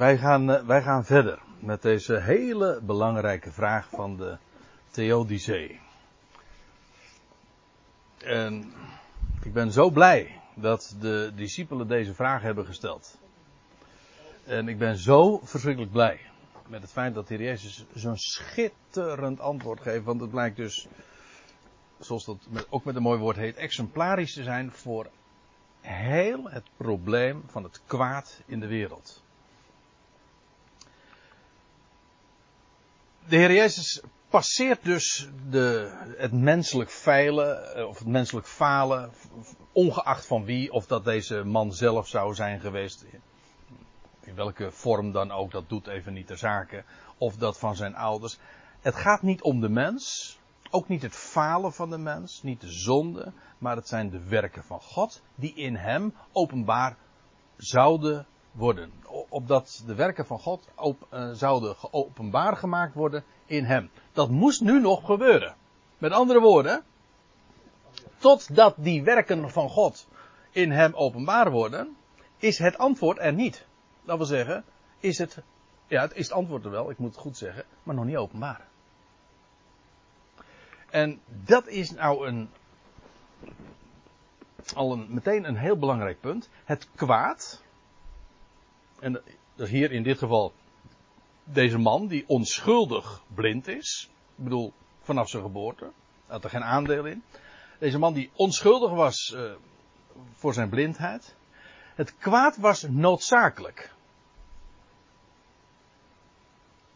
wij gaan, eh, wij gaan verder met deze hele belangrijke vraag van de Theodicee. En ik ben zo blij dat de discipelen deze vraag hebben gesteld. En ik ben zo verschrikkelijk blij met het feit dat de Heer Jezus zo'n schitterend antwoord geeft. Want het blijkt dus, zoals dat ook met een mooi woord heet, exemplarisch te zijn voor heel het probleem van het kwaad in de wereld. De Heer Jezus passeert dus de, het menselijk feilen, eh, of het menselijk falen, ongeacht van wie, of dat deze man zelf zou zijn geweest, in welke vorm dan ook, dat doet even niet de zaken, of dat van zijn ouders. Het gaat niet om de mens, ook niet het falen van de mens, niet de zonde, maar het zijn de werken van God die in hem openbaar zouden worden. Opdat de werken van God op, uh, zouden openbaar gemaakt worden in hem. Dat moest nu nog gebeuren. Met andere woorden, totdat die werken van God in hem openbaar worden, is het antwoord er niet. Dat wil zeggen, is het, ja, het is het antwoord er wel, ik moet het goed zeggen, maar nog niet openbaar. En dat is nou een, al een, meteen een heel belangrijk punt. Het kwaad, en dus hier in dit geval deze man die onschuldig blind is. Ik bedoel, vanaf zijn geboorte. Had er geen aandeel in. Deze man die onschuldig was uh, voor zijn blindheid. Het kwaad was noodzakelijk.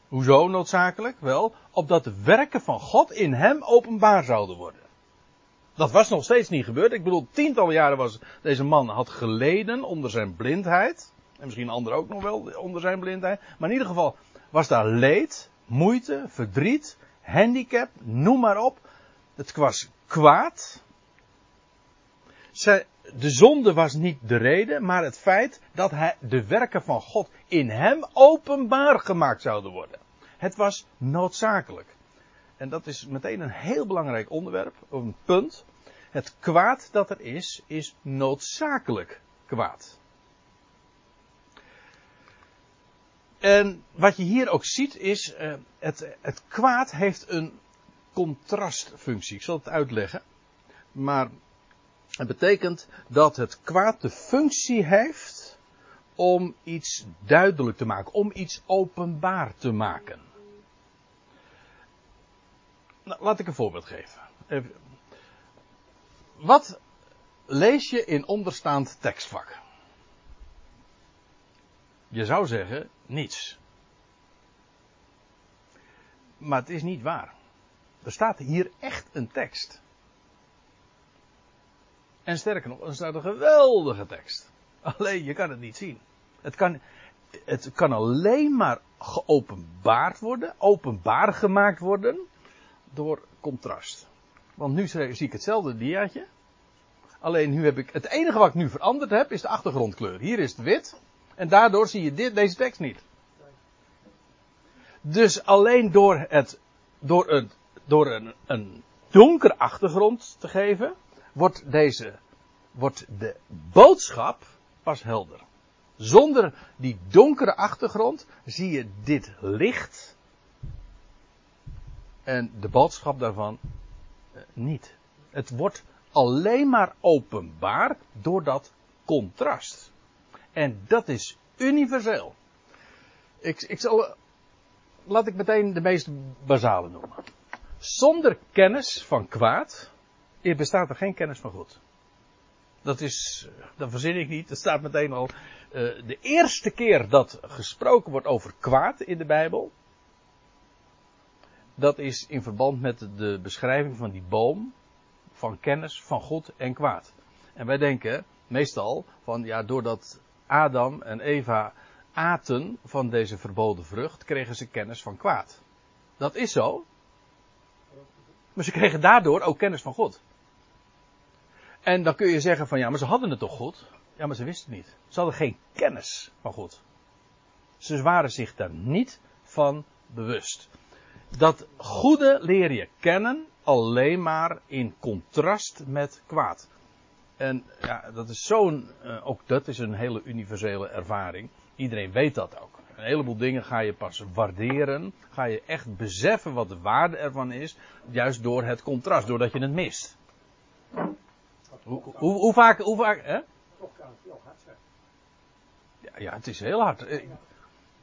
Hoezo noodzakelijk? Wel, opdat de werken van God in hem openbaar zouden worden. Dat was nog steeds niet gebeurd. Ik bedoel, tientallen jaren was deze man had geleden onder zijn blindheid. En misschien anderen ook nog wel onder zijn blindheid. Maar in ieder geval was daar leed, moeite, verdriet, handicap, noem maar op. Het was kwaad. de zonde was niet de reden, maar het feit dat hij, de werken van God in hem openbaar gemaakt zouden worden. Het was noodzakelijk. En dat is meteen een heel belangrijk onderwerp, een punt. Het kwaad dat er is, is noodzakelijk kwaad. En wat je hier ook ziet is, uh, het, het kwaad heeft een contrastfunctie. Ik zal het uitleggen. Maar het betekent dat het kwaad de functie heeft om iets duidelijk te maken, om iets openbaar te maken. Nou, laat ik een voorbeeld geven. Even. Wat lees je in onderstaand tekstvak? Je zou zeggen, niets. Maar het is niet waar. Er staat hier echt een tekst. En sterker nog, er staat een geweldige tekst. Alleen, je kan het niet zien. Het kan, het kan alleen maar geopenbaard worden, openbaar gemaakt worden, door contrast. Want nu zie ik hetzelfde diaatje. Alleen nu heb ik, het enige wat ik nu veranderd heb, is de achtergrondkleur. Hier is het wit. En daardoor zie je dit, deze tekst niet. Dus alleen door het, door een, door een, een donkere achtergrond te geven, wordt deze, wordt de boodschap pas helder. Zonder die donkere achtergrond zie je dit licht en de boodschap daarvan eh, niet. Het wordt alleen maar openbaar door dat contrast. En dat is universeel. Ik, ik zal, laat ik meteen de meest basale noemen. Zonder kennis van kwaad bestaat er geen kennis van goed. Dat is, dat verzin ik niet, dat staat meteen al. De eerste keer dat gesproken wordt over kwaad in de Bijbel, dat is in verband met de beschrijving van die boom van kennis van goed en kwaad. En wij denken meestal van ja, doordat Adam en Eva aten van deze verboden vrucht, kregen ze kennis van kwaad. Dat is zo. Maar ze kregen daardoor ook kennis van God. En dan kun je zeggen van ja, maar ze hadden het toch goed? Ja, maar ze wisten het niet. Ze hadden geen kennis van God. Ze waren zich daar niet van bewust. Dat goede leer je kennen alleen maar in contrast met kwaad. En ja, dat is zo'n, uh, ook dat is een hele universele ervaring. Iedereen weet dat ook. een heleboel dingen ga je pas waarderen. Ga je echt beseffen wat de waarde ervan is. Juist door het contrast, doordat je het mist. Hoe, hoe, hoe vaak, hoe vaak, hè? Toch hard. Ja, ja, het is heel hard. Ik-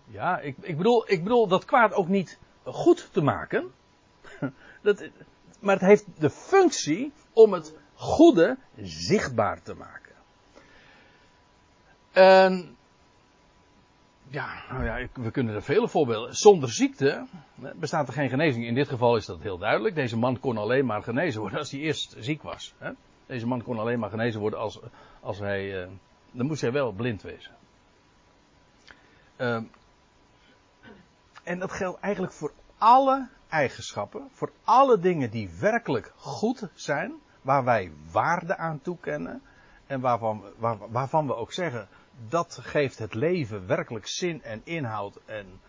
Ja, ik, ik, bedoel, ik bedoel dat kwaad ook niet goed te maken. Dat, maar het heeft de functie om het goede zichtbaar te maken. En ja, nou ja, we kunnen er vele voorbeelden. Zonder ziekte bestaat er geen genezing. In dit geval is dat heel duidelijk. Deze man kon alleen maar genezen worden als hij eerst ziek was. Deze man kon alleen maar genezen worden als, als hij. eh, dan moest hij wel blind wezen. Ehm, en dat geldt eigenlijk voor alle eigenschappen, voor alle dingen die werkelijk goed zijn, waar wij waarde aan toekennen en waarvan, waar- waarvan we ook zeggen dat geeft het leven werkelijk zin en inhoud en,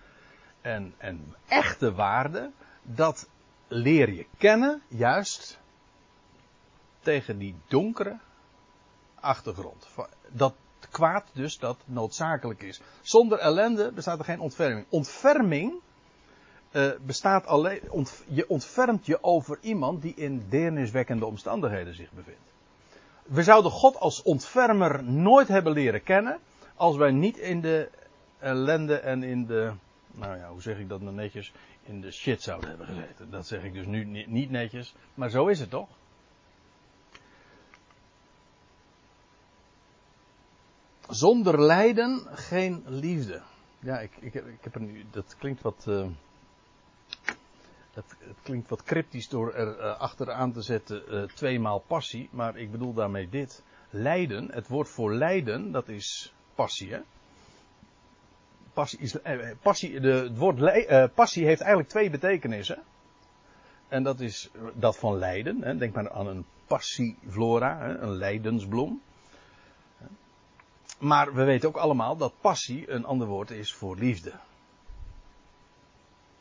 en, en echte waarde, dat leer je kennen juist tegen die donkere achtergrond. Dat kwaad dus dat noodzakelijk is. Zonder ellende bestaat er geen ontferming. Ontferming eh, bestaat alleen. je ontfermt je over iemand die in deerniswekkende omstandigheden zich bevindt. We zouden God als ontfermer nooit hebben leren kennen. als wij niet in de ellende en in de. Nou ja, hoe zeg ik dat nou netjes? In de shit zouden hebben gezeten. Dat zeg ik dus nu ni- niet netjes. Maar zo is het toch? Zonder lijden geen liefde. Ja, ik, ik, ik heb er nu. Dat klinkt wat. eh, het klinkt wat cryptisch door er eh, achteraan te zetten eh, tweemaal passie. Maar ik bedoel daarmee dit. Lijden, het woord voor lijden, dat is passie. Hè? Passie, is, eh, passie, de, het woord passie heeft eigenlijk twee betekenissen. En dat is dat van lijden. Hè? Denk maar aan een passiflora, hè? een lijdensbloem. Maar we weten ook allemaal dat passie een ander woord is voor liefde.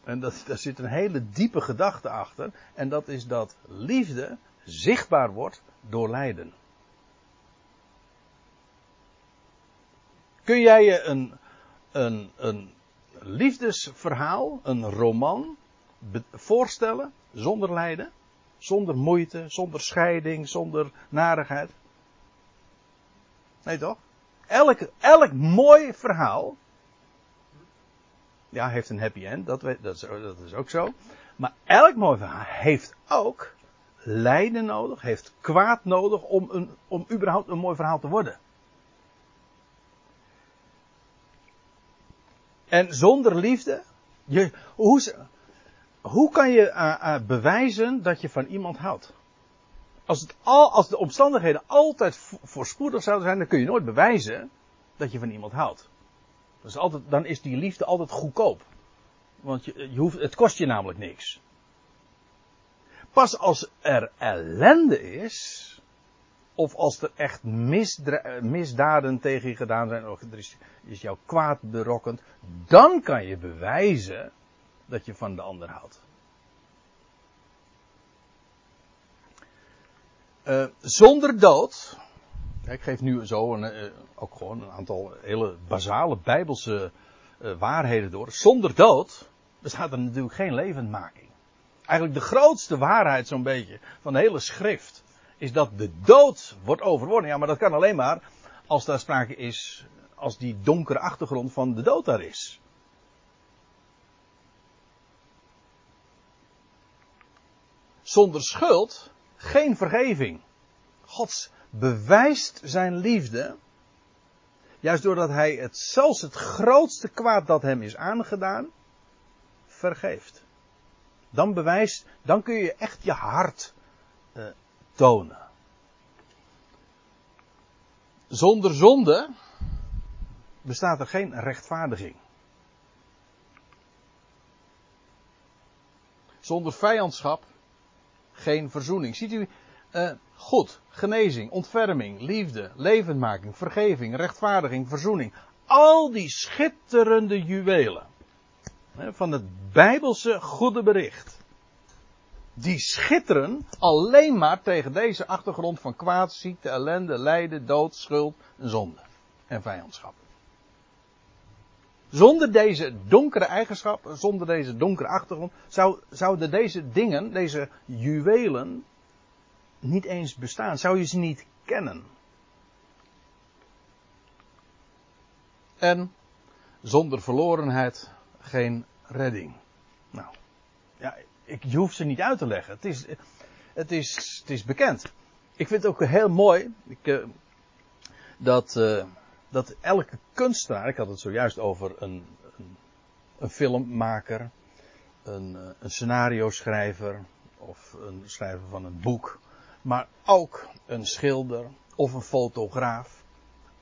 En dat, daar zit een hele diepe gedachte achter. En dat is dat liefde zichtbaar wordt door lijden. Kun jij je een, een, een liefdesverhaal, een roman, voorstellen zonder lijden? Zonder moeite, zonder scheiding, zonder narigheid? Nee toch? Elk, elk mooi verhaal. Ja, heeft een happy end, dat, weet, dat, is, ook zo. Maar elk mooi verhaal heeft ook lijden nodig, heeft kwaad nodig om, een, om überhaupt een mooi verhaal te worden. En zonder liefde, je, hoe, hoe kan je eh, eh, bewijzen dat je van iemand houdt? Als, het al, als de omstandigheden altijd vo- voorspoedig zouden zijn, dan kun je nooit bewijzen dat je van iemand houdt. Dat is altijd, dan is die liefde altijd goedkoop. Want je, je hoeft, het kost je namelijk niks. Pas als er ellende is, of als er echt misdaden tegen je gedaan zijn, of er is, is jou kwaad berokkend, dan kan je bewijzen dat je van de ander houdt. Eh, zonder dood. Ik geef nu zo een, eh, ook gewoon een aantal hele basale bijbelse eh, waarheden door. Zonder dood bestaat er natuurlijk geen levendmaking. Eigenlijk de grootste waarheid zo'n beetje van de hele schrift is dat de dood wordt overwonnen. Ja, maar dat kan alleen maar als daar sprake is, als die donkere achtergrond van de dood daar is. Zonder schuld geen vergeving. God bewijst zijn liefde. Juist doordat hij het, zelfs het grootste kwaad dat hem is aangedaan, vergeeft. Dan bewijst, dan kun je echt je hart eh, tonen. Zonder zonde bestaat er geen rechtvaardiging. Zonder vijandschap geen verzoening. Ziet u, eh, goed, genezing, ontferming, liefde, levendmaking, vergeving, rechtvaardiging, verzoening. Al die schitterende juwelen van het Bijbelse goede bericht. Die schitteren alleen maar tegen deze achtergrond van kwaad, ziekte, ellende, lijden, dood, schuld zonde. En vijandschap. Zonder deze donkere eigenschappen, zonder deze donkere achtergrond, zou, zouden deze dingen, deze juwelen, niet eens bestaan. Zou je ze niet kennen. En zonder verlorenheid geen redding. Nou, ja, ik, je hoeft ze niet uit te leggen. Het is, het is, het is bekend. Ik vind het ook heel mooi ik, uh, dat, uh, dat elke kunstenaar, ik had het zojuist over een, een, een filmmaker, een, uh, een scenario schrijver of een schrijver van een boek, maar ook een schilder of een fotograaf.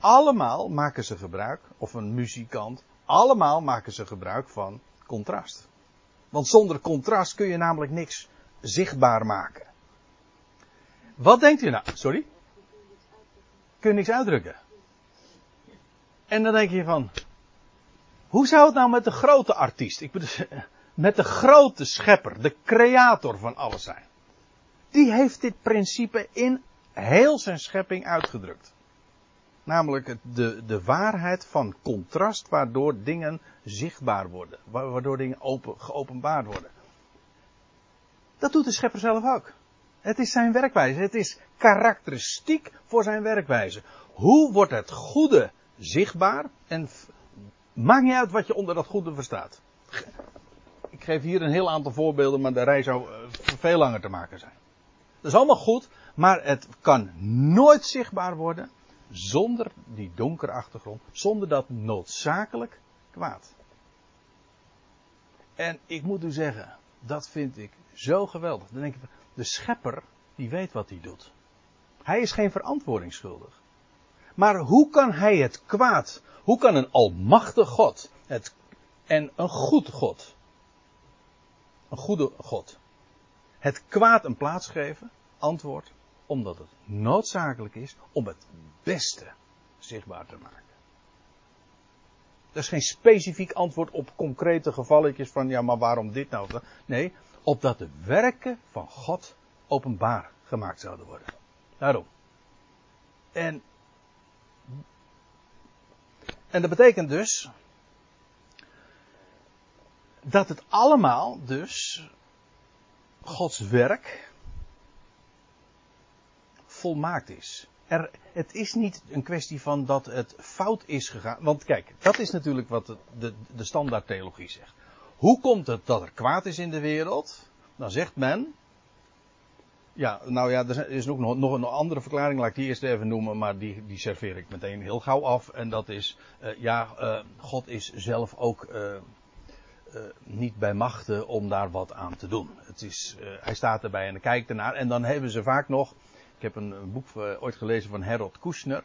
Allemaal maken ze gebruik, of een muzikant, allemaal maken ze gebruik van contrast. Want zonder contrast kun je namelijk niks zichtbaar maken. Wat denkt u nou? Sorry? Kun je niks uitdrukken. En dan denk je van, hoe zou het nou met de grote artiest, ik met de grote schepper, de creator van alles zijn? Die heeft dit principe in heel zijn schepping uitgedrukt. Namelijk de, de waarheid van contrast waardoor dingen zichtbaar worden. Waardoor dingen open, geopenbaard worden. Dat doet de schepper zelf ook. Het is zijn werkwijze. Het is karakteristiek voor zijn werkwijze. Hoe wordt het goede zichtbaar? En maakt niet uit wat je onder dat goede verstaat. Ik geef hier een heel aantal voorbeelden, maar de rij zou eh, veel langer te maken zijn. Dat is allemaal goed, maar het kan nooit zichtbaar worden zonder die donkere achtergrond, zonder dat noodzakelijk kwaad. En ik moet u zeggen, dat vind ik zo geweldig. Dan denk ik, de schepper, die weet wat hij doet. Hij is geen verantwoording schuldig. Maar hoe kan hij het kwaad, hoe kan een almachtig God het, en een goed God, een goede God, het kwaad een plaats geven? Antwoord, omdat het noodzakelijk is om het beste zichtbaar te maken. Dat is geen specifiek antwoord op concrete gevalletjes van ja, maar waarom dit nou? Nee, opdat de werken van God openbaar gemaakt zouden worden. Daarom. En, en dat betekent dus dat het allemaal dus Gods werk volmaakt is. Er, het is niet een kwestie van dat het fout is gegaan. Want kijk, dat is natuurlijk wat de, de, de standaardtheologie zegt. Hoe komt het dat er kwaad is in de wereld? Dan zegt men. Ja, nou ja, er is ook nog, nog een andere verklaring, laat ik die eerst even noemen, maar die, die serveer ik meteen heel gauw af. En dat is, uh, ja, uh, God is zelf ook uh, niet bij machten om daar wat aan te doen. Het is, hij staat erbij en kijkt ernaar. En dan hebben ze vaak nog, ik heb een, boek ooit gelezen van Harold Kushner.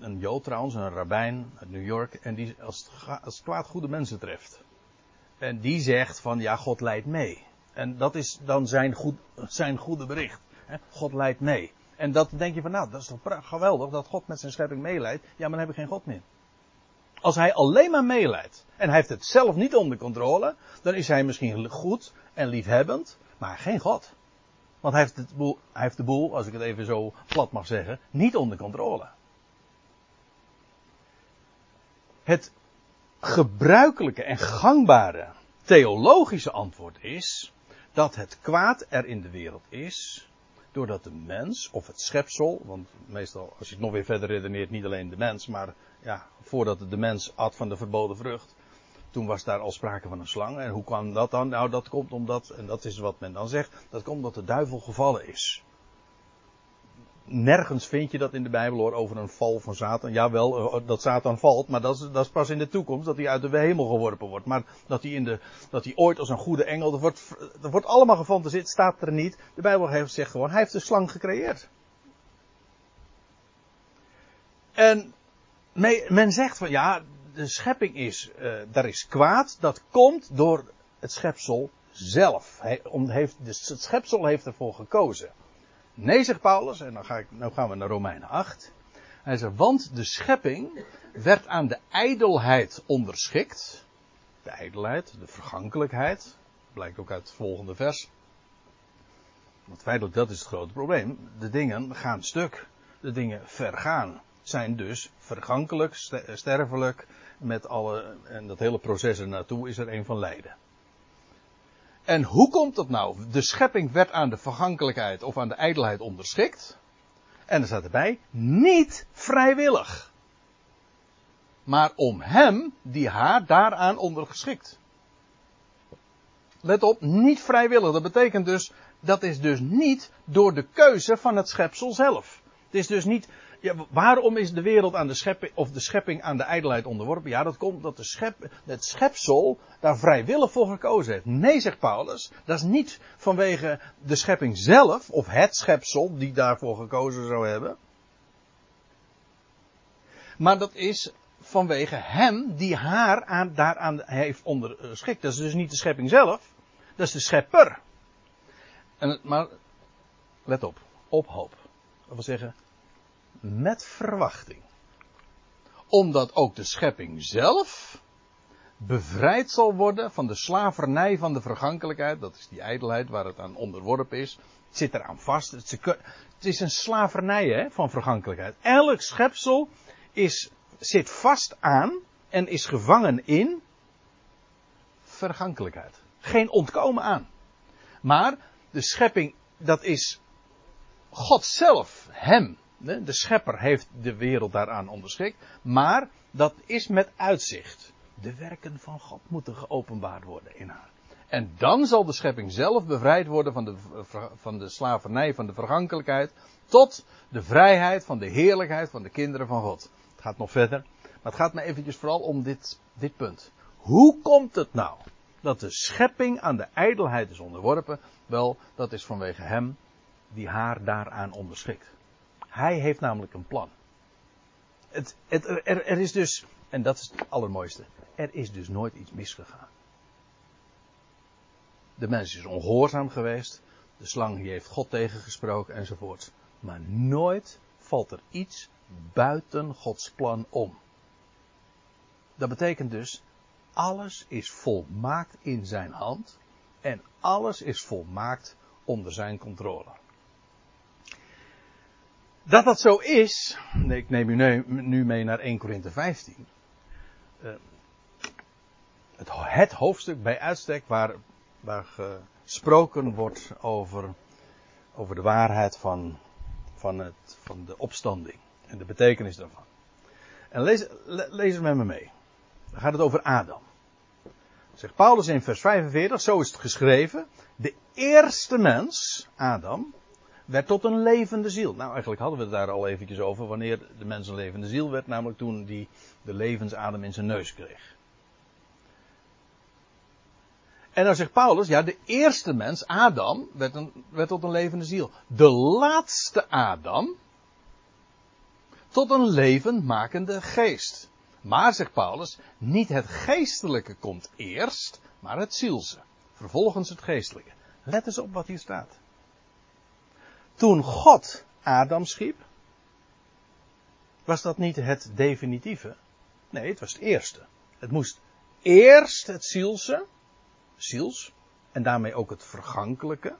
een Jood trouwens, een rabbijn uit New York. En die als als kwaad goede mensen treft. En die zegt van ja, God leidt mee. En dat is dan zijn, goed, zijn goede bericht. God leidt mee. En dat denk je van nou, dat is toch geweldig dat God met zijn schepping meeleidt. Ja, maar dan heb ik geen God meer. Als hij alleen maar meeleidt en hij heeft het zelf niet onder controle, dan is hij misschien goed en liefhebbend, maar geen God. Want hij heeft, het boel, hij heeft de boel, als ik het even zo plat mag zeggen, niet onder controle. Het gebruikelijke en gangbare theologische antwoord is dat het kwaad er in de wereld is doordat de mens of het schepsel, want meestal als je het nog weer verder redeneert, niet alleen de mens, maar ja, voordat de mens at van de verboden vrucht, toen was daar al sprake van een slang. En hoe kwam dat dan? Nou, dat komt omdat, en dat is wat men dan zegt, dat komt omdat de duivel gevallen is nergens vind je dat in de Bijbel hoor, over een val van Satan. Jawel, eh, dat Satan valt, maar dat is, dat is pas in de toekomst, dat hij uit de hemel geworpen wordt. Maar dat hij, in de, dat hij ooit als een goede engel, dat wordt, dat wordt allemaal gefantaseerd, staat er niet. De Bijbel heeft, zegt gewoon, hij heeft de slang gecreëerd. En men zegt van, ja, de schepping is, daar is kwaad, dat komt door het schepsel zelf. Hij, om, heeft, dus het schepsel heeft ervoor gekozen. Nee, zegt Paulus, en dan, ga ik, nou gaan we naar Romeinen 8. Hij zegt, want de schepping werd aan de ijdelheid onderschikt. De ijdelheid, de vergankelijkheid, blijkt ook uit het volgende vers. Want feitelijk dat is het grote probleem. De dingen gaan stuk. De dingen vergaan. zijn dus vergankelijk, sterfelijk, met alle, en dat hele proces er naartoe is er een van lijden. En hoe komt dat nou? De schepping werd aan de vergankelijkheid of aan de ijdelheid onderschikt. En er staat erbij, niet vrijwillig. Maar om hem die haar daaraan ondergeschikt. Let op, niet vrijwillig. Dat betekent dus, dat is dus niet door de keuze van het schepsel zelf. Het is dus niet, ja, waarom is de wereld aan de schepping, of de schepping aan de ijdelheid onderworpen? Ja, dat komt omdat de schep, het schepsel daar vrijwillig voor gekozen heeft. Nee, zegt Paulus, dat is niet vanwege de schepping zelf, of het schepsel die daarvoor gekozen zou hebben. Maar dat is vanwege hem die haar aan, daaraan heeft onderschikt. Dat is dus niet de schepping zelf, dat is de schepper. En, maar, let op, op hoop. Dat wil zeggen, met verwachting. Omdat ook de schepping zelf bevrijd zal worden van de slavernij van de vergankelijkheid. Dat is die ijdelheid waar het aan onderworpen is. Het zit eraan vast. Het is een slavernij hè, van vergankelijkheid. Elk schepsel is, zit vast aan en is gevangen in vergankelijkheid. Geen ontkomen aan. Maar de schepping, dat is God zelf, Hem. De schepper heeft de wereld daaraan onderschikt. Maar dat is met uitzicht. De werken van God moeten geopenbaard worden in haar. En dan zal de schepping zelf bevrijd worden van de, van de slavernij, van de vergankelijkheid. Tot de vrijheid van de heerlijkheid van de kinderen van God. Het gaat nog verder. Maar het gaat me eventjes vooral om dit, dit punt. Hoe komt het nou dat de schepping aan de ijdelheid is onderworpen? Wel, dat is vanwege hem die haar daaraan onderschikt. Hij heeft namelijk een plan. Het, het, er, is dus, en dat is het allermooiste, er is dus nooit iets misgegaan. De mens is ongehoorzaam geweest, de slang heeft God tegengesproken enzovoort. Maar nooit valt er iets buiten Gods plan om. Dat betekent dus, alles is volmaakt in zijn hand en alles is volmaakt onder zijn controle. Dat dat zo is, ik neem u nu mee naar 1 Korinthe 15. Eh, het, het hoofdstuk bij uitstek waar, waar gesproken wordt over, over de waarheid van, van, het, van de opstanding en de betekenis daarvan. En lees, lees het met me mee. Dan gaat het over Adam. Zegt Paulus in vers 45, zo is het geschreven. De eerste mens, Adam, werd tot een levende ziel. Nou, eigenlijk hadden we het daar al eventjes over wanneer de mens een levende ziel werd, namelijk toen hij de levensadem in zijn neus kreeg. En dan zegt Paulus, ja, de eerste mens, Adam, werd, een, werd tot een levende ziel. De laatste Adam, tot een levendmakende geest. Maar, zegt Paulus, niet het geestelijke komt eerst, maar het zielse. Vervolgens het geestelijke. Let eens op wat hier staat. Toen God Adam schiep, was dat niet het definitieve. Nee, het was het eerste. Het moest eerst het zielse, ziels, en daarmee ook het vergankelijke,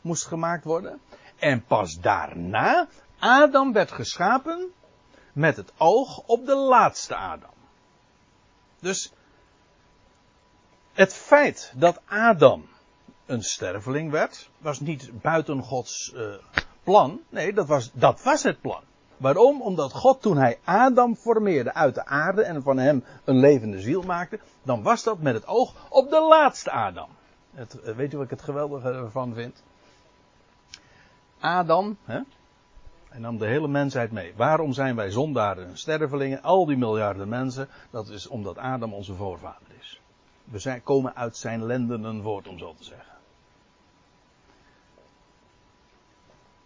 moest gemaakt worden. En pas daarna, Adam werd geschapen met het oog op de laatste Adam. Dus het feit dat Adam een sterveling werd, was niet buiten Gods uh, plan. Nee, dat was, dat was het plan. Waarom? Omdat God toen hij Adam formeerde uit de aarde en van hem een levende ziel maakte, dan was dat met het oog op de laatste Adam. Het, eh, weet u wat ik het geweldige ervan vind? Adam, hè, hij nam de hele mensheid mee. Waarom zijn wij zondaren en stervelingen? Al die miljarden mensen, dat is omdat Adam onze voorvader is. We zijn, komen uit zijn lendenen voort, om zo te zeggen.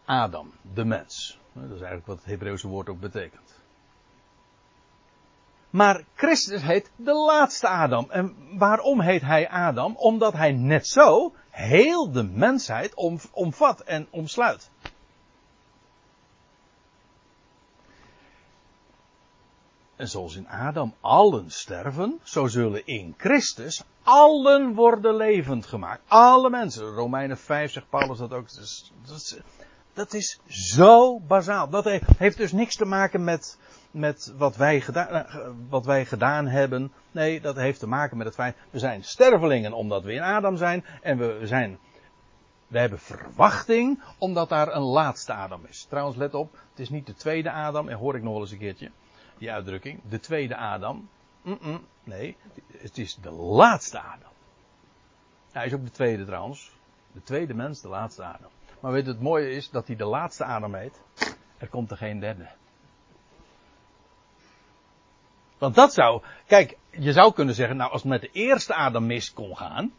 Adam, de mens. Dat is eigenlijk wat het Hebreeuwse woord ook betekent. Maar Christus heet de laatste Adam. En waarom heet hij Adam? Omdat hij net zo heel de mensheid omvat en omsluit. En zoals in Adam allen sterven, zo zullen in Christus allen worden levend gemaakt. Alle mensen. Romeinen 5 zegt Paulus dat ook. Dat is, Dat is zo bazaal. Dat heeft dus niks te maken met, met wat, wij gedaan, eh, wat wij gedaan hebben. Nee, dat heeft te maken met het feit, we zijn stervelingen omdat we in Adam zijn. En we zijn, we hebben verwachting omdat daar een laatste Adam is. Trouwens, let op, het is niet de tweede Adam, en hoor ik nog wel eens een keertje, die uitdrukking. De tweede Adam. Nee, het is de laatste Adam. Hij is ook de tweede trouwens. De tweede mens, de laatste Adam. Maar weet het mooie is dat hij de laatste Adam heet. Er komt er geen derde. Want dat zou, kijk, je zou kunnen zeggen, nou als het met de eerste Adam mis kon gaan.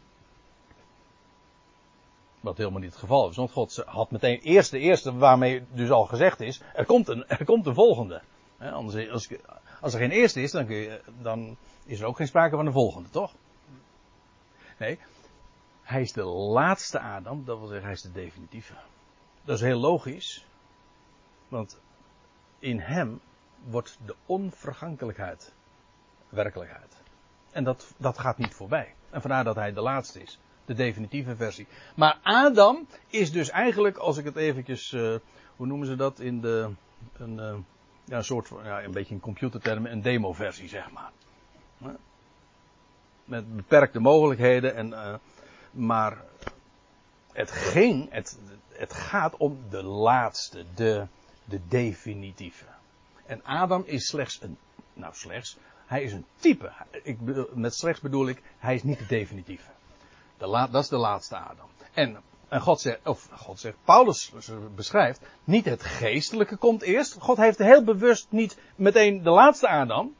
Wat helemaal niet het geval is, want God had meteen eerst de eerste waarmee dus al gezegd is, er komt een, er komt een volgende. anders, als, als er geen eerste is, dan, dan is er ook geen sprake van een volgende, toch? Nee, hij is de laatste Adam, dat wil zeggen hij is de definitieve. Dat is heel logisch, want in hem wordt de onvergankelijkheid werkelijkheid. En dat, dat gaat niet voorbij. En vandaar dat hij de laatste is. De definitieve versie. Maar Adam is dus eigenlijk, als ik het eventjes, uh, hoe noemen ze dat in de, een, uh, ja, een soort van, ja, een beetje in computertermen, een demo-versie zeg maar. Met beperkte mogelijkheden en, uh, maar het ging, het, het gaat om de laatste, de, de definitieve. En Adam is slechts een, nou slechts, hij is een type. Ik, met slechts bedoel ik, hij is niet de definitieve. De dat is de laatste Adam. En, en God zegt, of God zegt, Paulus beschrijft, niet het geestelijke komt eerst. God heeft heel bewust niet meteen de laatste Adam.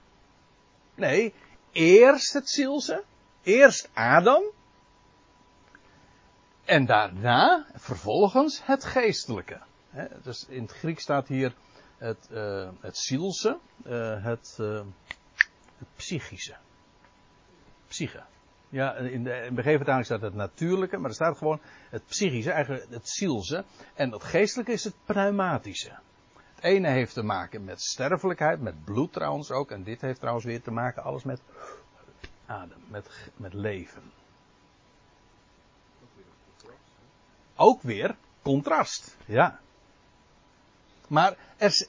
Nee, eerst het zielse, eerst Adam. En daarna, vervolgens, het geestelijke. dus in het Griek staat hier het, uh, het zielse, uh, het, uh, het psychische. Psyche. Ja, in de, de staat het natuurlijke, maar er staat gewoon het psychische, eigenlijk het zielse. En het geestelijke is het pneumatische. Het ene heeft te maken met sterfelijkheid, met bloed trouwens ook. En dit heeft trouwens weer te maken alles met adem, met, met leven. Ook weer contrast, ja. Maar er,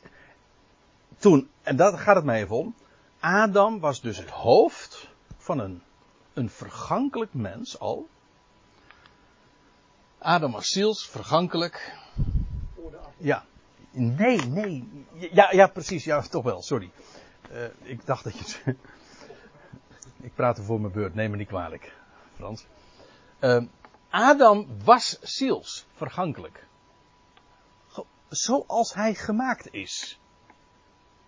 toen, en daar gaat het mij even om. Adam was dus het hoofd van een, een vergankelijk mens al. Adam was ziels, vergankelijk. Ja. Nee, nee. Ja, ja precies. Ja, toch wel. Sorry. Uh, ik dacht dat je ik praatte voor mijn beurt. Neem me niet kwalijk, Frans. Uh, Adam was ziels, vergankelijk. Zoals hij gemaakt is.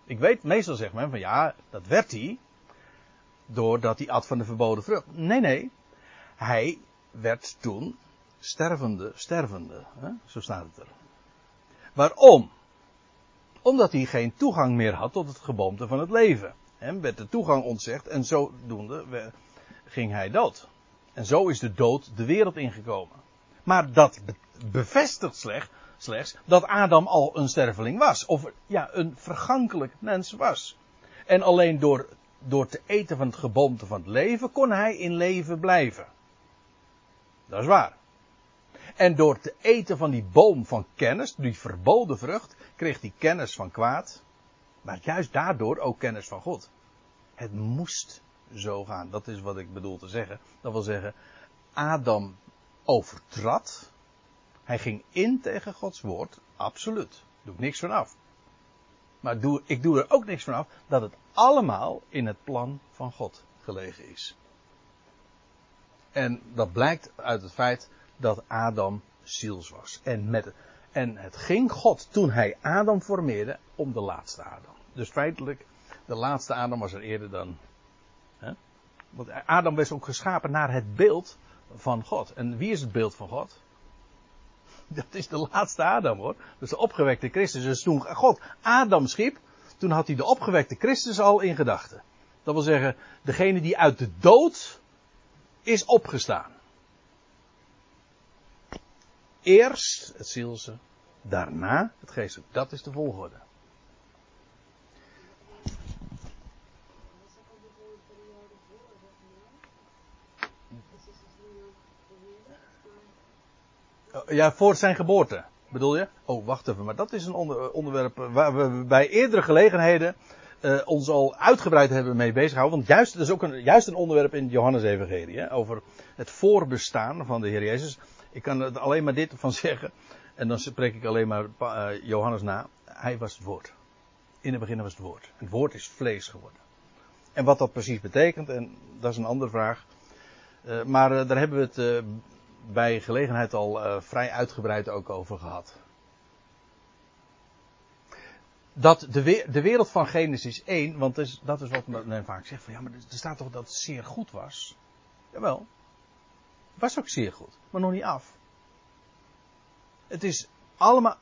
Ik weet, meestal zegt men van ja, dat werd hij. Doordat hij at van de verboden vrucht. Nee, nee. Hij werd toen stervende, stervende. Hè? Zo staat het er. Waarom? Omdat hij geen toegang meer had tot het geboomte van het leven. Hem werd de toegang ontzegd en zodoende ging hij dood. En zo is de dood de wereld ingekomen. Maar dat bevestigt slecht slechts dat Adam al een sterveling was. Of ja, een vergankelijk mens was. En alleen door, door te eten van het geboomte van het leven kon hij in leven blijven. Dat is waar. En door te eten van die boom van kennis, die verboden vrucht, kreeg hij kennis van kwaad. Maar juist daardoor ook kennis van God. Het moest zo gaan. Dat is wat ik bedoel te zeggen. Dat wil zeggen, Adam overtrad hij ging in tegen Gods woord, absoluut. Doe ik niks van af. Maar doe, ik doe er ook niks van af dat het allemaal in het plan van God gelegen is. En dat blijkt uit het feit dat Adam ziels was. En, met, en het ging God toen hij Adam formeerde om de laatste Adam. Dus feitelijk, de laatste Adam was er eerder dan. Want Adam was ook geschapen naar het beeld van God. En wie is het beeld van God? Dat is de laatste Adam hoor. Dat is de opgewekte Christus. Dus toen God Adam schiep, toen had hij de opgewekte Christus al in gedachten. Dat wil zeggen, degene die uit de dood is opgestaan. Eerst het zielse, daarna het geestelijk. Dat is de volgorde. Ja, voor zijn geboorte. Bedoel je? Oh, wacht even, maar dat is een onder, onderwerp waar we bij eerdere gelegenheden uh, ons al uitgebreid hebben mee bezig gehouden. Want juist, dat is ook een, juist een onderwerp in het Johannes-evangelie. Over het voorbestaan van de Heer Jezus. Ik kan er alleen maar dit van zeggen. En dan spreek ik alleen maar uh, Johannes na. Hij was het woord. In het begin was het woord. Het woord is vlees geworden. En wat dat precies betekent, en dat is een andere vraag. Uh, maar daar hebben we het bij gelegenheid al vrij uitgebreid ook over gehad dat de, de wereld van Genesis 1, want dat is, dat is wat men vaak zegt van ja, maar er staat toch dat het zeer goed was. Jawel, het was ook zeer goed, maar nog niet af. Het is allemaal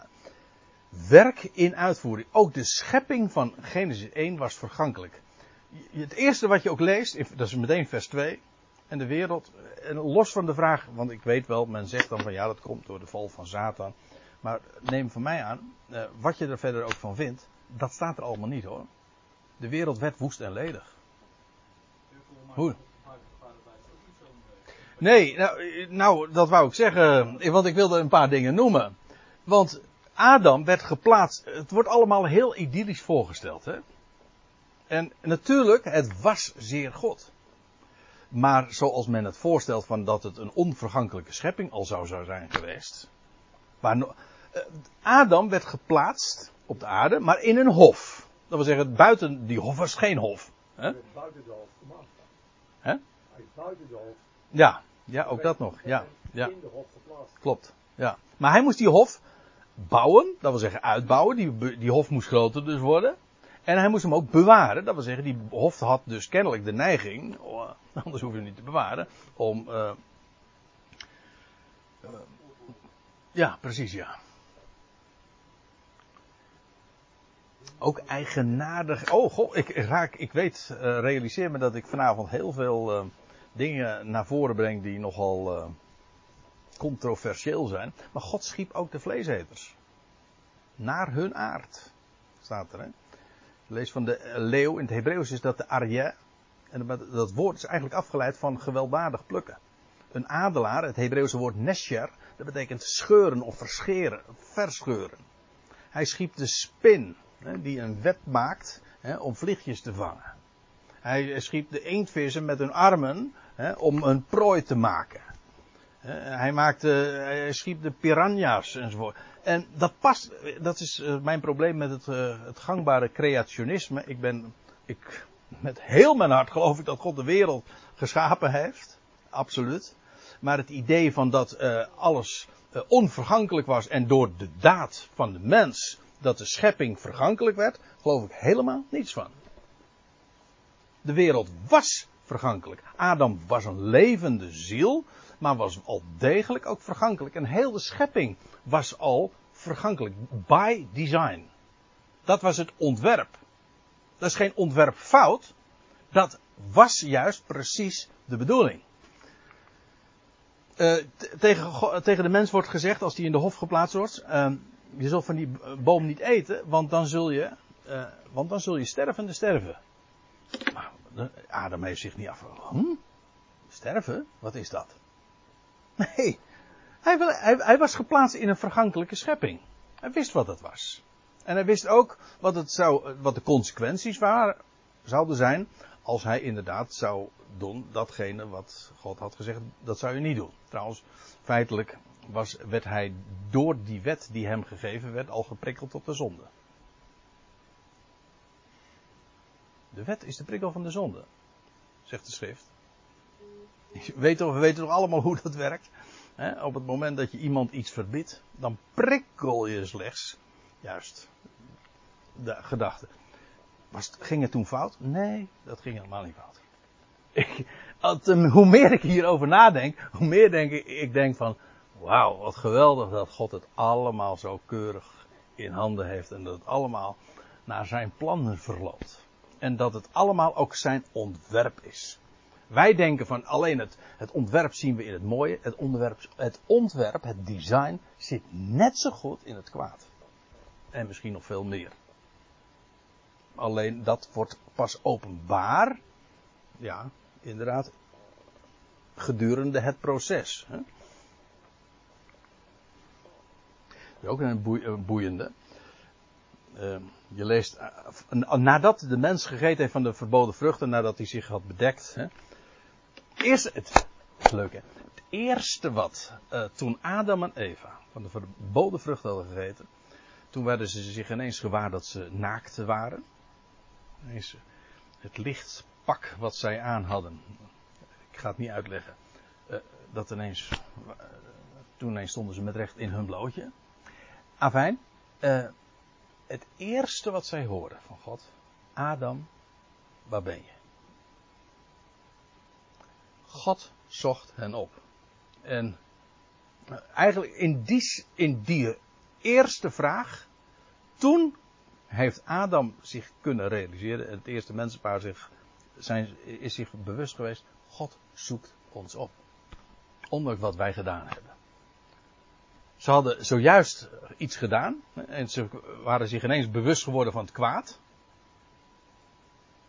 werk in uitvoering. Ook de schepping van Genesis 1 was vergankelijk. Het eerste wat je ook leest, dat is meteen vers 2. En de wereld, en los van de vraag, want ik weet wel, men zegt dan van ja, dat komt door de val van Satan. Maar neem van mij aan, uh, wat je er verder ook van vindt, dat staat er allemaal niet hoor. De wereld werd woest en ledig. Hoe? Nee, nou, nou, dat wou ik zeggen, want ik wilde een paar dingen noemen. Want Adam werd geplaatst, het wordt allemaal heel idyllisch voorgesteld. Hè? En natuurlijk, het was zeer God. Maar zoals men het voorstelt van dat het een onvergankelijke schepping al zou, zou zijn geweest. Maar eh, Adam werd geplaatst op de aarde, maar in een hof. Dat wil zeggen, buiten die hof was geen hof. Hè? Buiten de hof gemaakt. Hè? Hij is buiten de hof. Ja, ja, ook dat nog. Ja, ja. In de hof geplaatst. Klopt. Ja. Maar hij moest die hof bouwen, dat wil zeggen uitbouwen. Die, die hof moest groter dus worden. En hij moest hem ook bewaren. Dat wil zeggen, die hof had dus kennelijk de neiging, oh, anders hoef je hem niet te bewaren, om. Uh, uh, ja, precies, ja. Ook eigenaardig. Oh, goh, ik raak, ik weet, uh, realiseer me dat ik vanavond heel veel dingen naar voren breng die nogal controversieel zijn. Maar God schiep ook de vleeseters. Naar hun aard. Staat er, hè? Lees van de leeuw, in het Hebreeuws is dat de arje. En dat woord is eigenlijk afgeleid van gewelddadig plukken. Een adelaar, het Hebreeuwse woord nesher, dat betekent scheuren of verscheren, verscheuren. Hij schiep de spin, die een web maakt om vliegjes te vangen. Hij schiep de eendvissen met hun armen om een prooi te maken. Hij, maakte, hij schiep de piranha's enzovoort. En dat past, dat is eh, mijn probleem met het, eh, het gangbare creationisme. Ik ben, ik, met heel mijn hart geloof ik dat God de wereld geschapen heeft. Absoluut. Maar het idee van dat uh, alles onvergankelijk was en door de daad van de mens dat de schepping vergankelijk werd, geloof ik helemaal niets van. De wereld was vergankelijk. Adam was een levende ziel, maar was al degelijk ook vergankelijk. En heel de schepping was al vergankelijk. By design. Dat was het ontwerp. Dat is geen ontwerpfout. Dat was juist precies de bedoeling. Uh, tegen, tegen de mens wordt gezegd, als die in de hof geplaatst wordt, uh, je zult van die boom niet eten, want dan zul je, uh, want dan zul je stervende sterven. Maar Adam heeft zich niet afgevraagd. Hm? Sterven? Wat is dat? Nee, hij, hij, was geplaatst in een vergankelijke schepping. Hij wist wat dat was. En hij wist ook wat, het zou, wat de consequenties waren, zouden zijn als hij inderdaad zou doen datgene wat God had gezegd, dat zou je niet doen. Trouwens, feitelijk was, werd hij door die wet die hem gegeven werd al geprikkeld tot de zonde. De wet is de prikkel van de zonde, zegt de schrift. We weten, we weten toch allemaal hoe dat werkt. op het moment dat je iemand iets verbiedt, dan prikkel je slechts, juist, de gedachte. Was ging het toen fout? Nee, dat ging helemaal niet fout. Ik, hoe meer ik hierover nadenk, hoe meer denk ik, ik denk van, wauw, wat geweldig dat God het allemaal zo keurig in handen heeft en dat het allemaal naar zijn plannen verloopt. En dat het allemaal ook zijn ontwerp is. Wij denken van alleen het, het ontwerp zien we in het mooie. Het, het ontwerp, het design, zit net zo goed in het kwaad. En misschien nog veel meer. Alleen dat wordt pas openbaar. Ja, inderdaad. Gedurende het proces. Hè? Ook een boei- een boeiende. Eh, je leest, eh, nadat de mens gegeten heeft van de verboden vruchten, nadat hij zich had bedekt. Hè, het, het eerste wat, eh, toen Adam en Eva van de verboden vrucht hadden gegeten, toen werden ze zich ineens gewaar dat ze naakt waren. Ineens het lichtpak wat zij aan hadden. Ik ga het niet uitleggen. Eh, dat ineens, eh, toen ineens stonden ze met recht in hun blootje. Afijn, het eerste wat zij horen van God, Adam, waar ben je? God zocht hen op. En eigenlijk in die, in die eerste vraag, toen heeft Adam zich kunnen realiseren, het eerste mensenpaar zich, zijn, is zich bewust geweest, God zoekt ons op. Ondanks wat wij gedaan hebben. Ze hadden zojuist iets gedaan en ze waren zich ineens bewust geworden van het kwaad.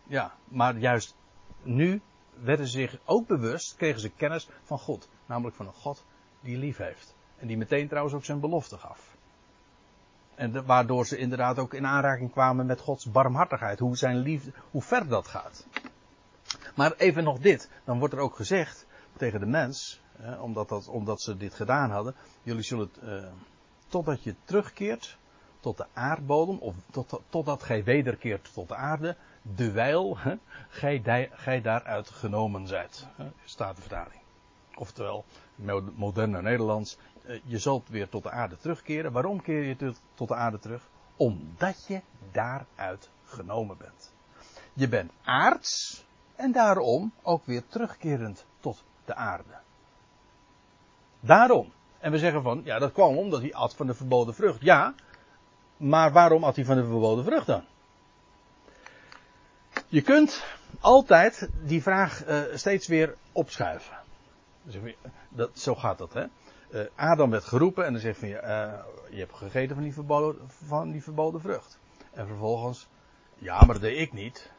Ja, maar juist nu werden zich ook bewust, kregen ze kennis van God. Namelijk van een God die lief heeft. En die meteen trouwens ook zijn belofte gaf. En waardoor ze inderdaad ook in aanraking kwamen met Gods barmhartigheid. Hoe zijn liefde, hoe ver dat gaat. Maar even nog dit. Dan wordt er ook gezegd tegen de mens, omdat, dat, omdat ze dit gedaan hadden. Jullie zullen, eh, totdat je terugkeert tot de aardbodem, of tot, totdat gij wederkeert tot de aarde, de wijl hè, gij, gij daaruit genomen zijt. Staat de vertaling. Oftewel, mo- moderne Nederlands, eh, je zult weer tot de aarde terugkeren. Waarom keer je tot de aarde terug? Omdat je daaruit genomen bent. Je bent aards en daarom ook weer terugkerend tot de aarde. Daarom. En we zeggen van, ja, dat kwam omdat hij at van de verboden vrucht. Ja, maar waarom at hij van de verboden vrucht dan? Je kunt altijd die vraag eh, steeds weer opschuiven. Dat, zo gaat dat, hè. Eh, Adam werd geroepen en dan zegt van, je, eh, je hebt gegeten van die, verboden, van die verboden vrucht. En vervolgens, ja, maar dat deed ik niet.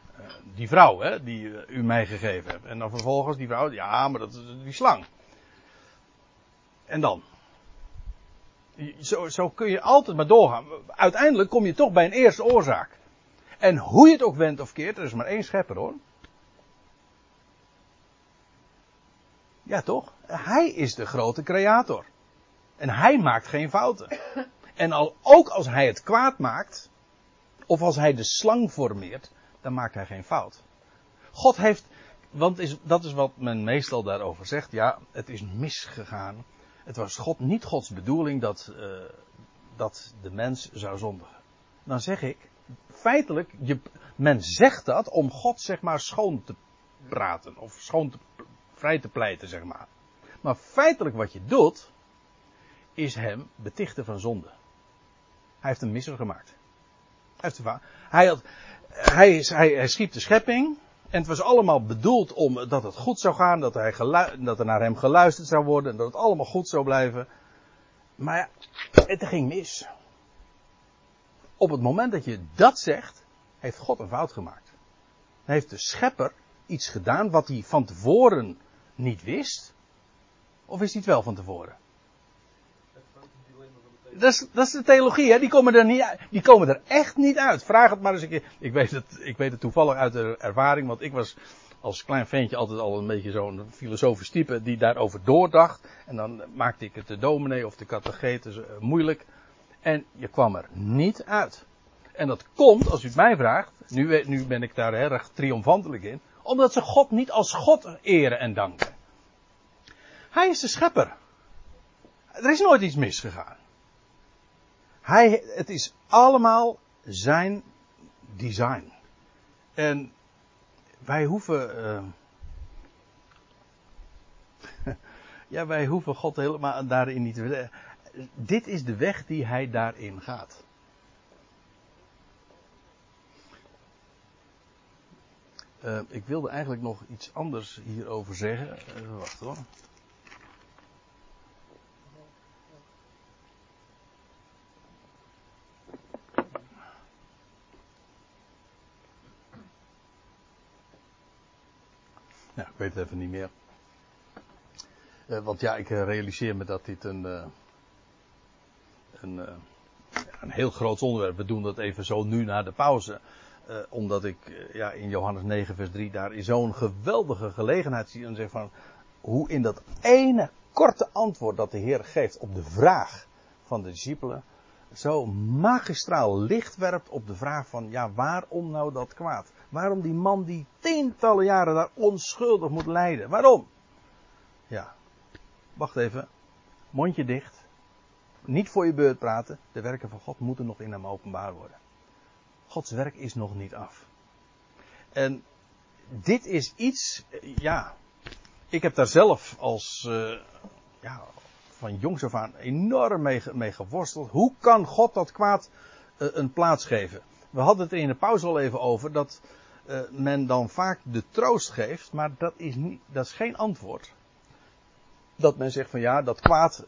Die vrouw, hè, die u mij gegeven hebt. En dan vervolgens die vrouw, ja, maar dat is die slang. En dan? Zo, zo kun je altijd maar doorgaan. Uiteindelijk kom je toch bij een eerste oorzaak. En hoe je het ook wendt of keert, er is maar één schepper hoor. Ja toch? Hij is de grote creator. En hij maakt geen fouten. En al, ook als hij het kwaad maakt, of als hij de slang formeert, dan maakt hij geen fout. God heeft, want is, dat is wat men meestal daarover zegt, ja, het is misgegaan. Het was God, niet Gods bedoeling dat, eh, dat de mens zou zondigen. Dan zeg ik, feitelijk, je, men zegt dat om God zeg maar schoon te praten, of schoon te, vrij te pleiten, zeg maar. Maar feitelijk wat je doet, is hem betichten van zonde. Hij heeft een misser gemaakt. Hij, heeft hij, had, hij, is, hij, hij schiep de schepping. En het was allemaal bedoeld om dat het goed zou gaan. Dat, hij dat er naar hem geluisterd zou worden. En dat het allemaal goed zou blijven. Maar ja, het ging mis. Op het moment dat je dat zegt, heeft God een fout gemaakt. Heeft de schepper iets gedaan wat hij van tevoren niet wist. Of wist hij het wel van tevoren? Dat is, dat is de theologie, hè? Die komen er niet. Die komen er echt niet uit. Vraag het maar eens een keer. Ik weet het, ik weet het toevallig uit de ervaring, want ik was als klein ventje altijd al een beetje zo'n filosofisch type die daarover doordacht. En dan maakte ik het de dominee of de catechetus uh, moeilijk. En je kwam er niet uit. En dat komt, als u het mij vraagt, nu, nu ben ik daar erg triomfantelijk in, omdat ze God niet als God eren en danken. Hij is de schepper. Er is nooit iets misgegaan. Hij, het is allemaal zijn design. En wij hoeven. Uh, ja, wij hoeven God helemaal daarin niet te. Dit is de weg die hij daarin gaat. Uh, ik wilde eigenlijk nog iets anders hierover zeggen. Even wachten hoor. Ja, ik weet het even niet meer. Uh, want ja, ik realiseer me dat dit een. Een, eh, een heel groot onderwerp. We doen dat even zo nu na de pauze. Eh, omdat ik eh, ja, in Johannes 9, vers 3 daar in zo'n geweldige gelegenheid zie. En van hoe in dat ene korte antwoord dat de Heer geeft op de vraag van de discipelen. Zo magistraal licht werpt op de vraag van ja, waarom nou dat kwaad? Waarom die man die tientallen jaren daar onschuldig moet lijden? Waarom? Ja, wacht even. Mondje dicht. Niet voor je beurt praten. De werken van God moeten nog in hem openbaar worden. Gods werk is nog niet af. En dit is iets, ja, ik heb daar zelf als, uh, ja, van jongs af aan enorm mee, geworsteld. Hoe kan God dat kwaad uh, een plaats geven? We hadden het in de pauze al even over dat men dan vaak de troost geeft, maar dat is, niet, dat is geen antwoord. Dat men zegt van ja, dat kwaad,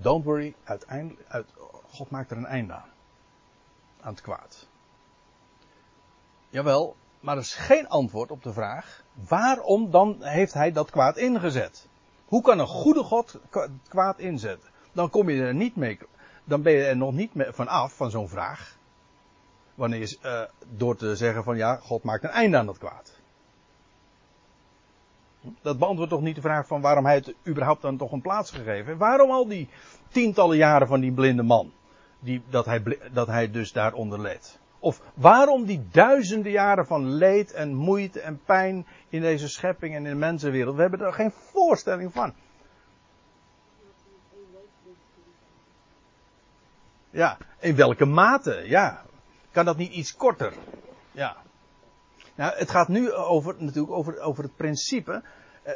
don't worry, uiteindelijk, uit, God maakt er een einde aan. Aan het kwaad. Jawel, maar er is geen antwoord op de vraag: waarom dan heeft hij dat kwaad ingezet? Hoe kan een goede God kwaad inzetten? Dan kom je er niet mee. Dan ben je er nog niet van af van zo'n vraag. Wanneer je, uh, door te zeggen van ja, God maakt een einde aan dat kwaad. Dat beantwoordt toch niet de vraag van waarom hij het überhaupt dan toch een plaats gegeven heeft. Waarom al die tientallen jaren van die blinde man? Die, dat, hij, dat hij dus daaronder leed. Of waarom die duizenden jaren van leed en moeite en pijn in deze schepping en in de mensenwereld? We hebben er geen voorstelling van. Ja, in welke mate? Ja. Kan dat niet iets korter? Ja. Nou, het gaat nu over, natuurlijk over, over het principe. Eh,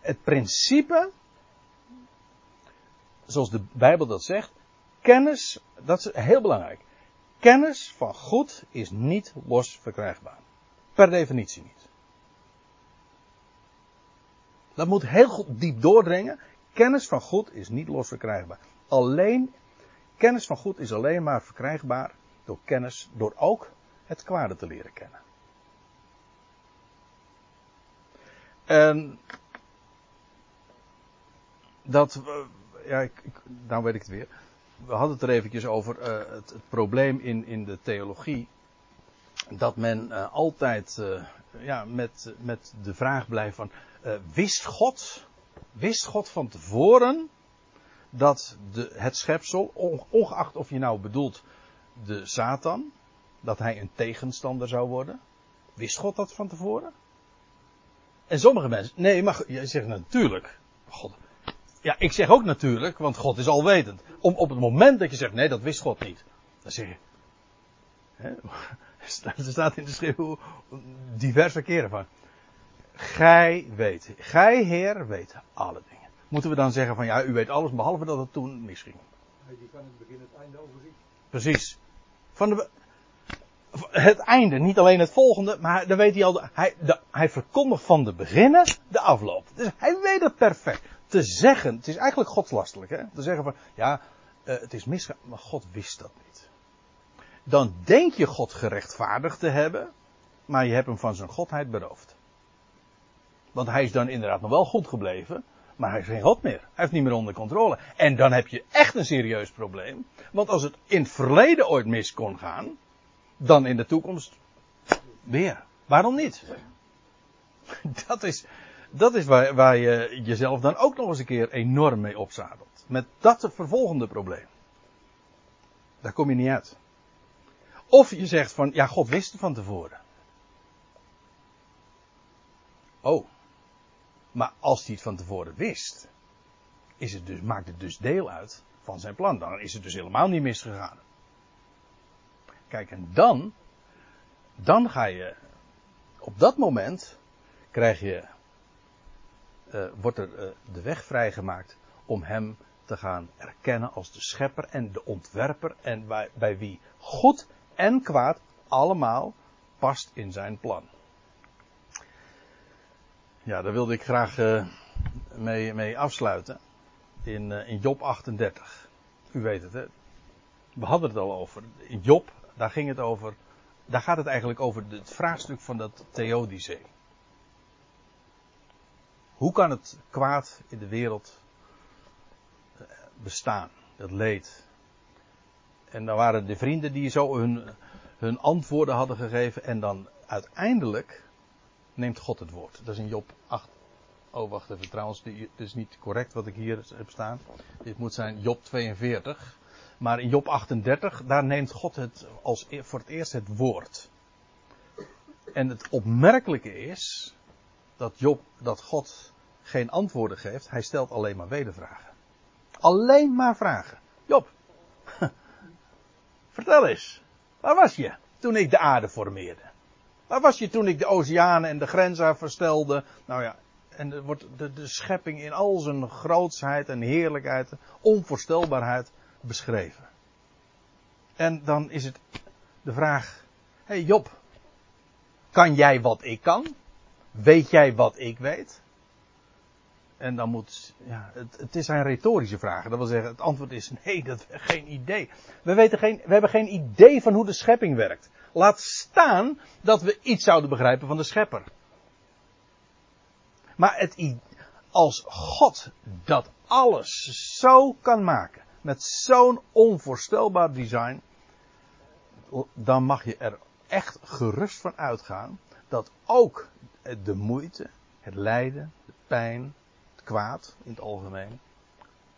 het principe, zoals de Bijbel dat zegt, kennis, dat is heel belangrijk. Kennis van goed is niet los verkrijgbaar. Per definitie niet. Dat moet heel diep doordringen. Kennis van goed is niet los verkrijgbaar. Alleen, kennis van goed is alleen maar verkrijgbaar door kennis, door ook het kwade te leren kennen. En dat, ja, ik, ik, nou weet ik het weer we hadden het er eventjes over uh, het, probleem in, in de theologie. Dat men uh, altijd uh, ja, met, met de vraag blijft van, wist God, wist God van tevoren dat de, het schepsel, ongeacht of je nou bedoelt de Satan, dat hij een tegenstander zou worden? Wist God dat van tevoren? En sommige mensen, nee, maar je zegt natuurlijk, God, ja, ik zeg ook natuurlijk, want God is alwetend. Om, op het moment dat je zegt, nee, dat wist God niet. Dan zeg je, hè, er staat in de schrift diverse keren van. Gij weet, gij Heer weet alle dingen. Moeten we dan zeggen van, ja, u weet alles, behalve dat het toen misging. Nee, die kan het begin het einde overzien. Precies. Van de, het einde, niet alleen het volgende, maar dan weet hij al, hij, de, hij verkondigt van de beginnen de afloop. Dus hij weet het perfect te zeggen, het is eigenlijk godslastelijk, hè? Te zeggen van, ja, uh, het is misgegaan, maar God wist dat niet. Dan denk je God gerechtvaardigd te hebben, maar je hebt hem van zijn godheid beroofd. Want hij is dan inderdaad nog wel goed gebleven, maar hij is geen God meer. Hij heeft niet meer onder controle. En dan heb je echt een serieus probleem. Want als het in het verleden ooit mis kon gaan, dan in de toekomst weer. Waarom niet? Dat is, dat is waar, waar je jezelf dan ook nog eens een keer enorm mee opzadelt. Met dat vervolgende probleem. Daar kom je niet uit. Of je zegt van, ja, God wist het van tevoren. Oh. Maar als hij het van tevoren wist, is het dus, maakt het dus deel uit van zijn plan. Dan is het dus helemaal niet misgegaan. Kijk, en dan, dan ga je, op dat moment, krijg je uh, wordt er uh, de weg vrijgemaakt om hem te gaan erkennen als de schepper en de ontwerper en bij, wie goed en kwaad allemaal past in zijn plan. Ja, daar wilde ik graag uh, mee, mee afsluiten. In, in Job 38. U weet het, hè? We hadden het al over. In Job, daar ging het over. Daar gaat het eigenlijk over het vraagstuk van dat Theodicee. Hoe kan het kwaad in de wereld eh, bestaan? Dat leed. En dan waren de vrienden die zo hun, hun antwoorden hadden gegeven. En dan uiteindelijk neemt God het woord. Dat is in Job 8. Oh, wacht even. Trouwens, dit is niet correct wat ik hier heb staan. Dit moet zijn Job 42. Maar in Job 38, daar neemt God het als, e- voor het eerst het woord. En het opmerkelijke is dat, Job, dat God geen antwoorden geeft. Hij stelt alleen maar wedervragen. Alleen maar vragen. Job, vertel eens. Waar was je toen ik de aarde formeerde? Waar was je toen ik de oceanen en de grenzen verstelde? Nou ja, en wordt de, de schepping in al zijn grootsheid en heerlijkheid, onvoorstelbaarheid beschreven. En dan is het de vraag: hey Job, kan jij wat ik kan? Weet jij wat ik weet? En dan moet, ja, het, het is een retorische vraag. Dat wil zeggen, het antwoord is nee, dat geen idee. We, weten geen, we hebben geen idee van hoe de schepping werkt. Laat staan dat we iets zouden begrijpen van de schepper. Maar het, als God dat alles zo kan maken, met zo'n onvoorstelbaar design, dan mag je er echt gerust van uitgaan dat ook de moeite, het lijden, de pijn, het kwaad in het algemeen,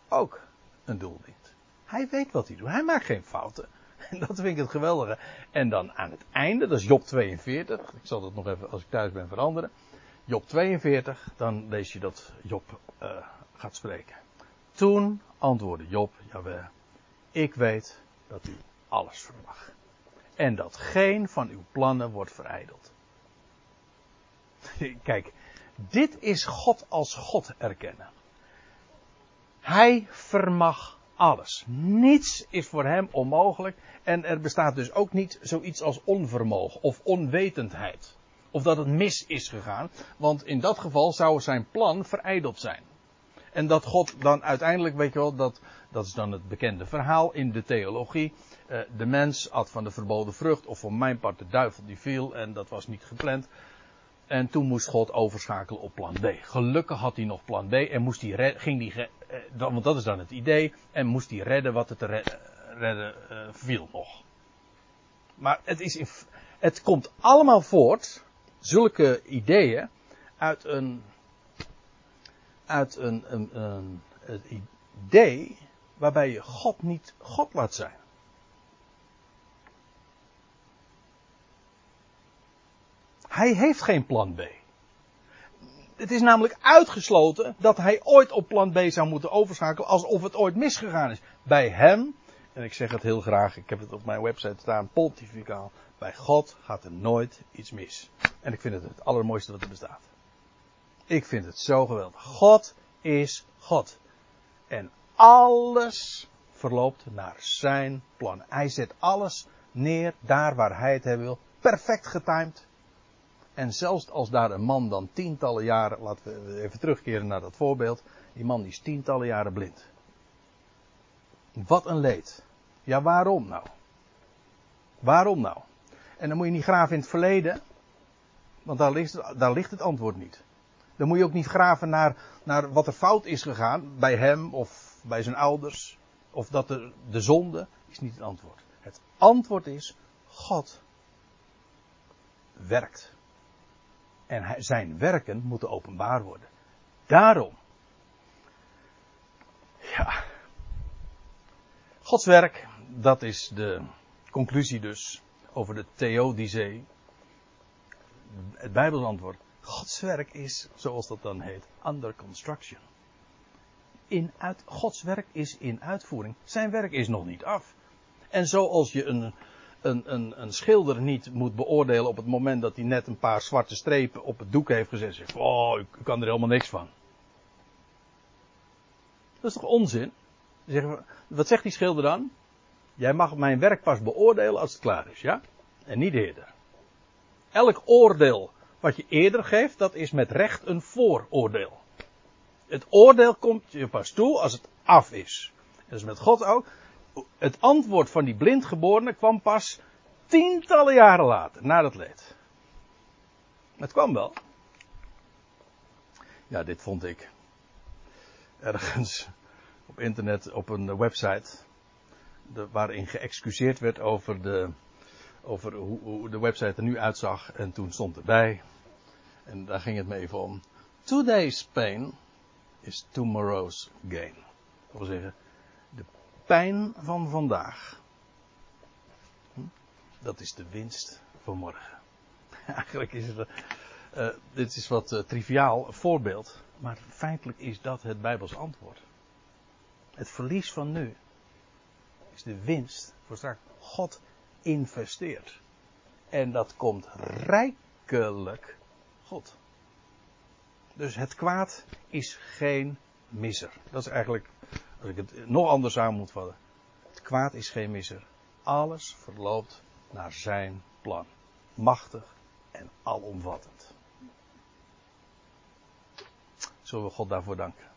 ook een doel dient. Hij weet wat hij doet. Hij maakt geen fouten. En dat vind ik het geweldige. En dan aan het einde, dat is Job 42. Ik zal dat nog even als ik thuis ben veranderen. Job 42, dan lees je dat Job uh, gaat spreken. Toen antwoordde Job, jawel, ik weet dat u alles vermag. En dat geen van uw plannen wordt verijdeld. Kijk, dit is God als God erkennen. Hij vermag alles. Niets is voor hem onmogelijk. En er bestaat dus ook niet zoiets als onvermogen of onwetendheid. Of dat het mis is gegaan. Want in dat geval zou zijn plan verijdeld zijn. En dat God dan uiteindelijk, weet je wel, dat, dat is dan het bekende verhaal in de theologie. Uh, de mens had van de verboden vrucht, of voor mijn part de duivel die viel, en dat was niet gepland. En toen moest God overschakelen op plan B. Gelukkig had hij nog plan B en moest hij ging die, uh, want dat is dan het idee, en moest hij redden wat het te redden, redden uh, viel nog. Maar het, is het komt allemaal voort, zulke ideeën, uit een uit een, een, een, idee waarbij je God niet God laat zijn. Hij heeft geen plan B. Het is namelijk uitgesloten dat hij ooit op plan B zou moeten overschakelen alsof het ooit misgegaan is. Bij hem, en ik zeg het heel graag, ik heb het op mijn website staan, pontificaal, bij God gaat er nooit iets mis. En ik vind het het allermooiste wat er bestaat. Ik vind het zo geweldig. God is God. En alles verloopt naar zijn plan. Hij zet alles neer daar waar hij het hebben wil. Perfect getimed. En zelfs als daar een man dan tientallen jaren, laten we even terugkeren naar dat voorbeeld. Die man is tientallen jaren blind. Wat een leed. Ja, waarom nou? Waarom nou? En dan moet je niet graven in het verleden, want daar ligt, daar ligt het antwoord niet. Dan moet je ook niet graven naar, naar wat er fout is gegaan bij hem of bij zijn ouders. Of dat de, de zonde is niet het antwoord. Het antwoord is God werkt. En zijn werken moeten openbaar worden. Daarom. Ja. Gods werk, dat is de conclusie dus over de theodicee. Het Bijbels antwoord. Gods werk is, zoals dat dan heet, under construction. In uit, Gods werk is in uitvoering. Zijn werk is nog niet af. En zoals je een, een, een, een schilder niet moet beoordelen op het moment dat hij net een paar zwarte strepen op het doek heeft gezet. Zegt, oh, ik kan er helemaal niks van. Dat is toch onzin? Wat zegt die schilder dan? Jij mag mijn werk pas beoordelen als het klaar is, ja? En niet eerder. Elk oordeel wat je eerder geeft, dat is met recht een vooroordeel. Het oordeel komt je pas toe als het af is. Dat is met God ook. Het antwoord van die blindgeborene kwam pas tientallen jaren later, na dat leed. Het kwam wel. Ja, dit vond ik ergens op internet, op een website. de, waarin geëxcuseerd werd over, de, over hoe, hoe de website er nu uitzag. En toen stond erbij, en daar ging het me even om. Today's pain is tomorrow's gain. Dat wil zeggen, de pijn van vandaag. hm, Dat is de winst van morgen. Eigenlijk is het. Uh, dit is wat uh, triviaal voorbeeld. Maar feitelijk is dat het Bijbels antwoord. Het verlies van nu is de winst voor straks. God investeert. En dat komt rijkelijk God. Dus het kwaad is geen misser. Dat is eigenlijk, als ik het nog anders aan moet vatten. Het kwaad is geen misser. Alles verloopt naar zijn plan. Machtig en alomvattend. Zullen we God daarvoor danken.